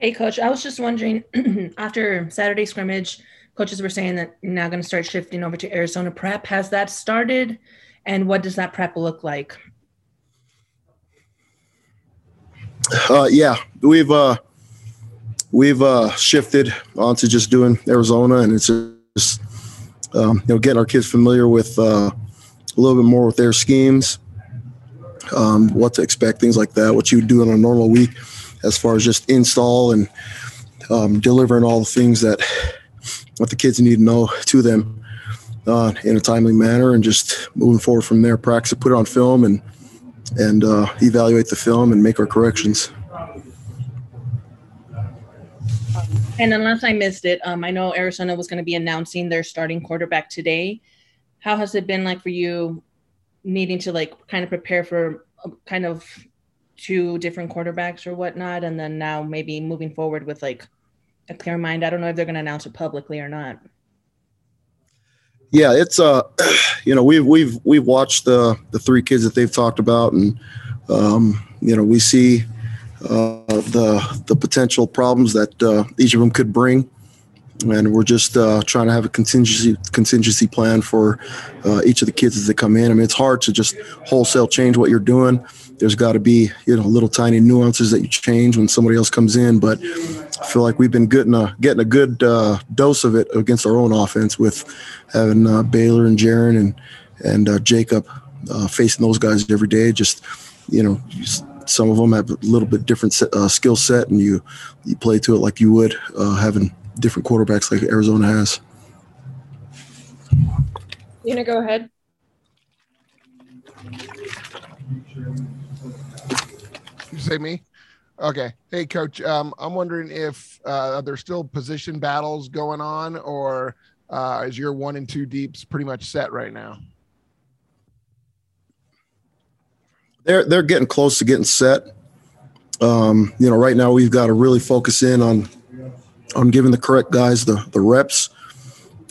Hey, coach, I was just wondering after Saturday scrimmage, coaches were saying that now going to start shifting over to Arizona prep. Has that started? And what does that prep look like? Uh, yeah, we've uh, we've uh, shifted onto just doing Arizona, and it's just um, you know getting our kids familiar with uh, a little bit more with their schemes, um, what to expect, things like that. What you would do in a normal week as far as just install and um, delivering all the things that what the kids need to know to them uh, in a timely manner, and just moving forward from there. Practice, put it on film, and and uh, evaluate the film and make our corrections. And unless I missed it, um, I know Arizona was going to be announcing their starting quarterback today. How has it been like for you, needing to like kind of prepare for kind of two different quarterbacks or whatnot, and then now maybe moving forward with like a clear mind. I don't know if they're going to announce it publicly or not. Yeah, it's uh, you know, we've we've we've watched the the three kids that they've talked about, and um, you know, we see uh, the the potential problems that uh, each of them could bring, and we're just uh, trying to have a contingency contingency plan for uh, each of the kids as they come in. I mean, it's hard to just wholesale change what you're doing there's got to be you know little tiny nuances that you change when somebody else comes in. But I feel like we've been getting a getting a good uh, dose of it against our own offense with having uh, Baylor and Jaren and and uh, Jacob uh, facing those guys every day. Just you know. some of them have a little bit different uh, skill set, and you you play to it like you would uh, having different quarterbacks like Arizona has. You gonna go ahead? You say me? Okay. Hey, coach. Um, I'm wondering if uh, there's still position battles going on, or uh, is your one and two deeps pretty much set right now? They're they're getting close to getting set. Um, you know, right now we've got to really focus in on on giving the correct guys the the reps.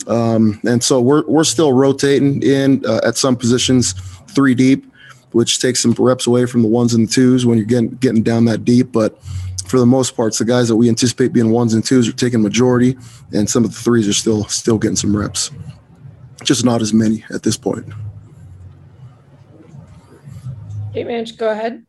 Um, and so we're we're still rotating in uh, at some positions three deep which takes some reps away from the ones and the twos when you're getting getting down that deep. But for the most part, the guys that we anticipate being ones and twos are taking majority, and some of the threes are still still getting some reps. Just not as many at this point. Hey, man, go ahead.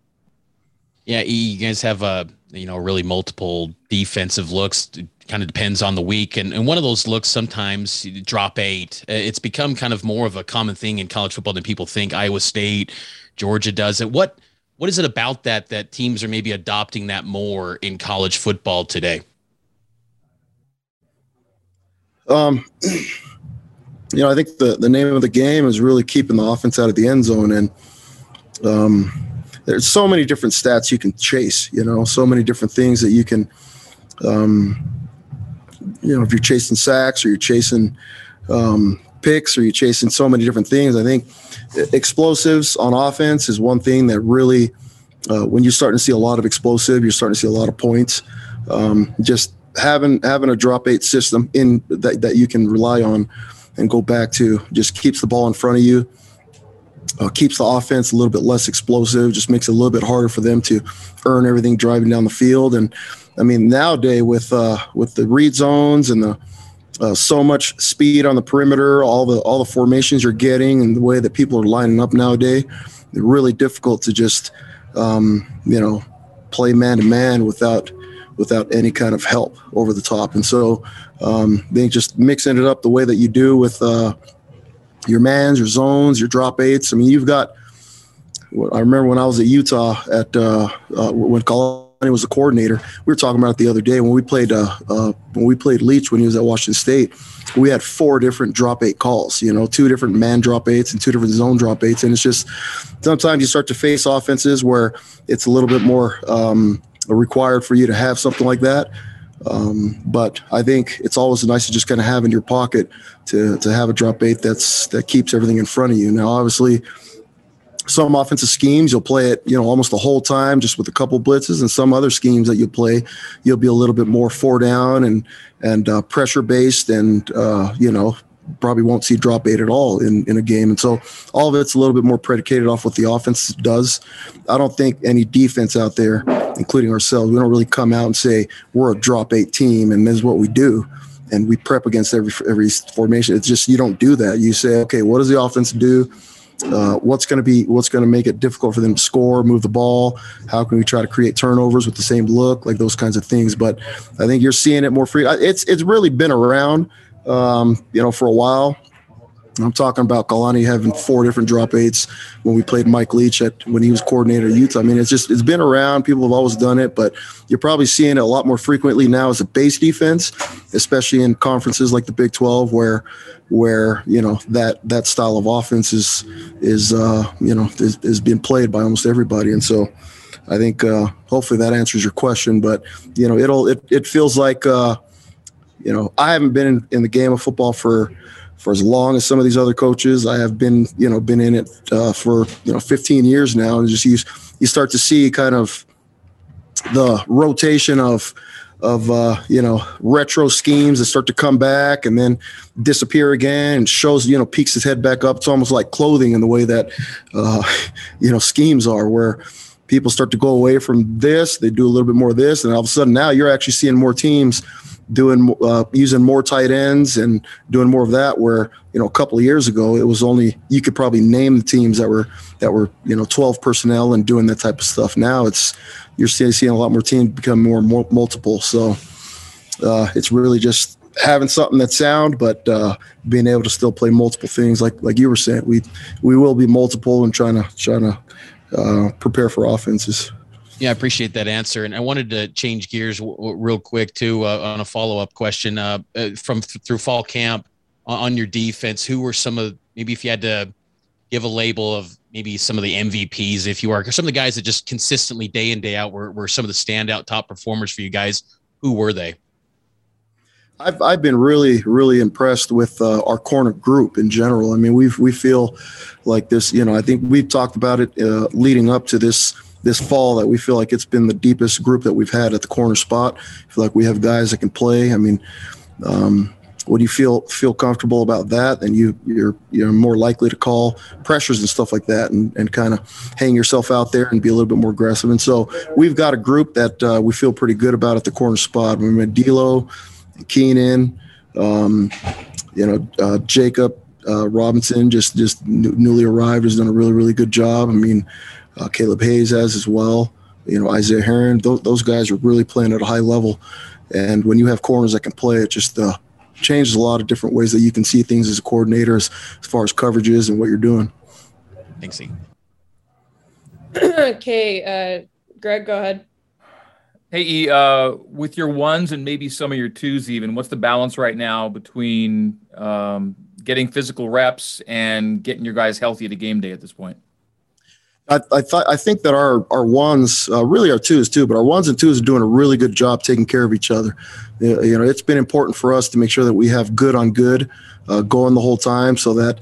Yeah, you guys have a uh, you know really multiple defensive looks. Kind of depends on the week, and and one of those looks sometimes drop eight. It's become kind of more of a common thing in college football than people think. Iowa State Georgia does it. What what is it about that that teams are maybe adopting that more in college football today? Um, you know, I think the the name of the game is really keeping the offense out of the end zone, and um, there's so many different stats you can chase. You know, so many different things that you can. Um, you know, if you're chasing sacks or you're chasing um, picks or you're chasing so many different things. I think explosives on offense is one thing that really, uh, when you're starting to see a lot of explosive, you're starting to see a lot of points. Um, just having having a drop eight system in that, that you can rely on and go back to just keeps the ball in front of you. Uh, keeps the offense a little bit less explosive, just makes it a little bit harder for them to earn everything driving down the field. And I mean, nowadays with uh, with the read zones and the uh, so much speed on the perimeter, all the all the formations you're getting, and the way that people are lining up nowadays. It's really difficult to just um, you know play man to man without without any kind of help over the top. And so um, they just mixing it up the way that you do with uh, your mans, your zones, your drop eights. I mean, you've got. I remember when I was at Utah at uh, uh, when college was a coordinator. We were talking about it the other day when we played uh, uh, when we played Leach when he was at Washington State. We had four different drop eight calls. You know, two different man drop eights and two different zone drop eights, and it's just sometimes you start to face offenses where it's a little bit more um, required for you to have something like that. Um, but I think it's always nice to just kind of have in your pocket to to have a drop eight that's that keeps everything in front of you. Now, obviously some offensive schemes you'll play it you know almost the whole time just with a couple blitzes and some other schemes that you play you'll be a little bit more four down and and uh, pressure based and uh, you know probably won't see drop eight at all in, in a game. And so all of it's a little bit more predicated off what the offense does. I don't think any defense out there, including ourselves, we don't really come out and say we're a drop eight team and this is what we do. And we prep against every every formation. It's just you don't do that. You say, okay, what does the offense do? Uh, what's going to be what's going to make it difficult for them to score, move the ball? How can we try to create turnovers with the same look, like those kinds of things? But I think you're seeing it more free. It's it's really been around, um, you know, for a while. I'm talking about Kalani having four different drop eights when we played Mike Leach at when he was coordinator at Utah. I mean, it's just it's been around. People have always done it, but you're probably seeing it a lot more frequently now as a base defense, especially in conferences like the Big 12, where where you know that that style of offense is is uh, you know is, is being played by almost everybody, and so. I think uh, hopefully that answers your question, but you know it'll it, it feels like uh, you know I haven't been in, in the game of football for for as long as some of these other coaches. I have been, you know, been in it uh, for you know 15 years now, and just you you start to see kind of the rotation of of uh, you know retro schemes that start to come back and then disappear again and shows you know peeks his head back up. It's almost like clothing in the way that uh, you know schemes are where people start to go away from this, they do a little bit more of this, and all of a sudden now you're actually seeing more teams doing uh, using more tight ends and doing more of that. Where you know a couple of years ago it was only you could probably name the teams that were that were you know 12 personnel and doing that type of stuff. Now it's you're seeing, a lot more teams become more, more multiple. So uh, it's really just having something that's sound, but uh, being able to still play multiple things. Like like you were saying, we we will be multiple and trying to trying to uh, prepare for offenses. Yeah, I appreciate that answer, and I wanted to change gears w- w- real quick too uh, on a follow up question uh, uh, from th- through fall camp on, on your defense. Who were some of maybe if you had to give a label of maybe some of the MVPs, if you are, some of the guys that just consistently day in day out were, were some of the standout top performers for you guys. Who were they? I've, I've been really, really impressed with uh, our corner group in general. I mean, we we feel like this. You know, I think we've talked about it uh, leading up to this this fall that we feel like it's been the deepest group that we've had at the corner spot. I feel like we have guys that can play. I mean, um, when you feel feel comfortable about that, then you you're you're more likely to call pressures and stuff like that, and, and kind of hang yourself out there and be a little bit more aggressive. And so we've got a group that uh, we feel pretty good about at the corner spot. We met D'Lo, Keenan, um, you know, uh, Jacob uh, Robinson, just just newly arrived, has done a really really good job. I mean, uh, Caleb Hayes has as well. You know, Isaiah Herron. Those, those guys are really playing at a high level. And when you have corners that can play, it just uh, changes a lot of different ways that you can see things as a coordinator as, as far as coverages and what you're doing. Thanks, E. okay, uh, Greg, go ahead. Hey, E, uh, with your ones and maybe some of your twos, even, what's the balance right now between um, getting physical reps and getting your guys healthy a game day at this point? I, I thought I think that our our ones uh, really our twos too, but our ones and twos are doing a really good job taking care of each other. You know, it's been important for us to make sure that we have good on good uh, going the whole time, so that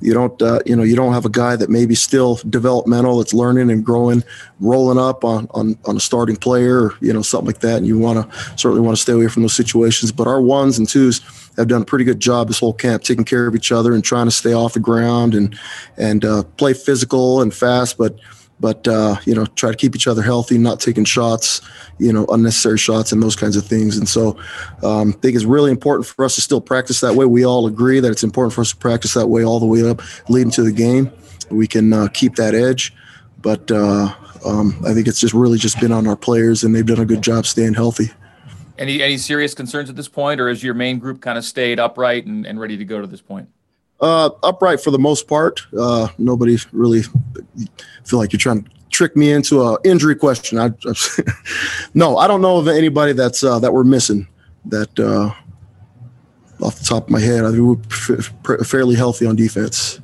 you don't uh, you know you don't have a guy that maybe still developmental that's learning and growing rolling up on on, on a starting player or you know something like that. And you want to certainly want to stay away from those situations. But our ones and twos have done a pretty good job this whole camp taking care of each other and trying to stay off the ground and and uh, play physical and fast. But but uh, you know try to keep each other healthy not taking shots you know unnecessary shots and those kinds of things. And so um, i think it's really important for us to still practice that way. We all agree that it's important for us to practice that way all the way up leading to the game. We can uh, keep that edge. But uh, um, i think it's just really just been on our players and they've done a good job staying healthy. Any any serious concerns at this point or has your main group kind of stayed upright and, and ready to go to this point uh, upright for the most part. Uh, nobody really feel like you're trying to trick me into a injury question. I, I no, I don't know of anybody that's uh, that we're missing. That uh, off the top of my head, I think we're f- fairly healthy on defense.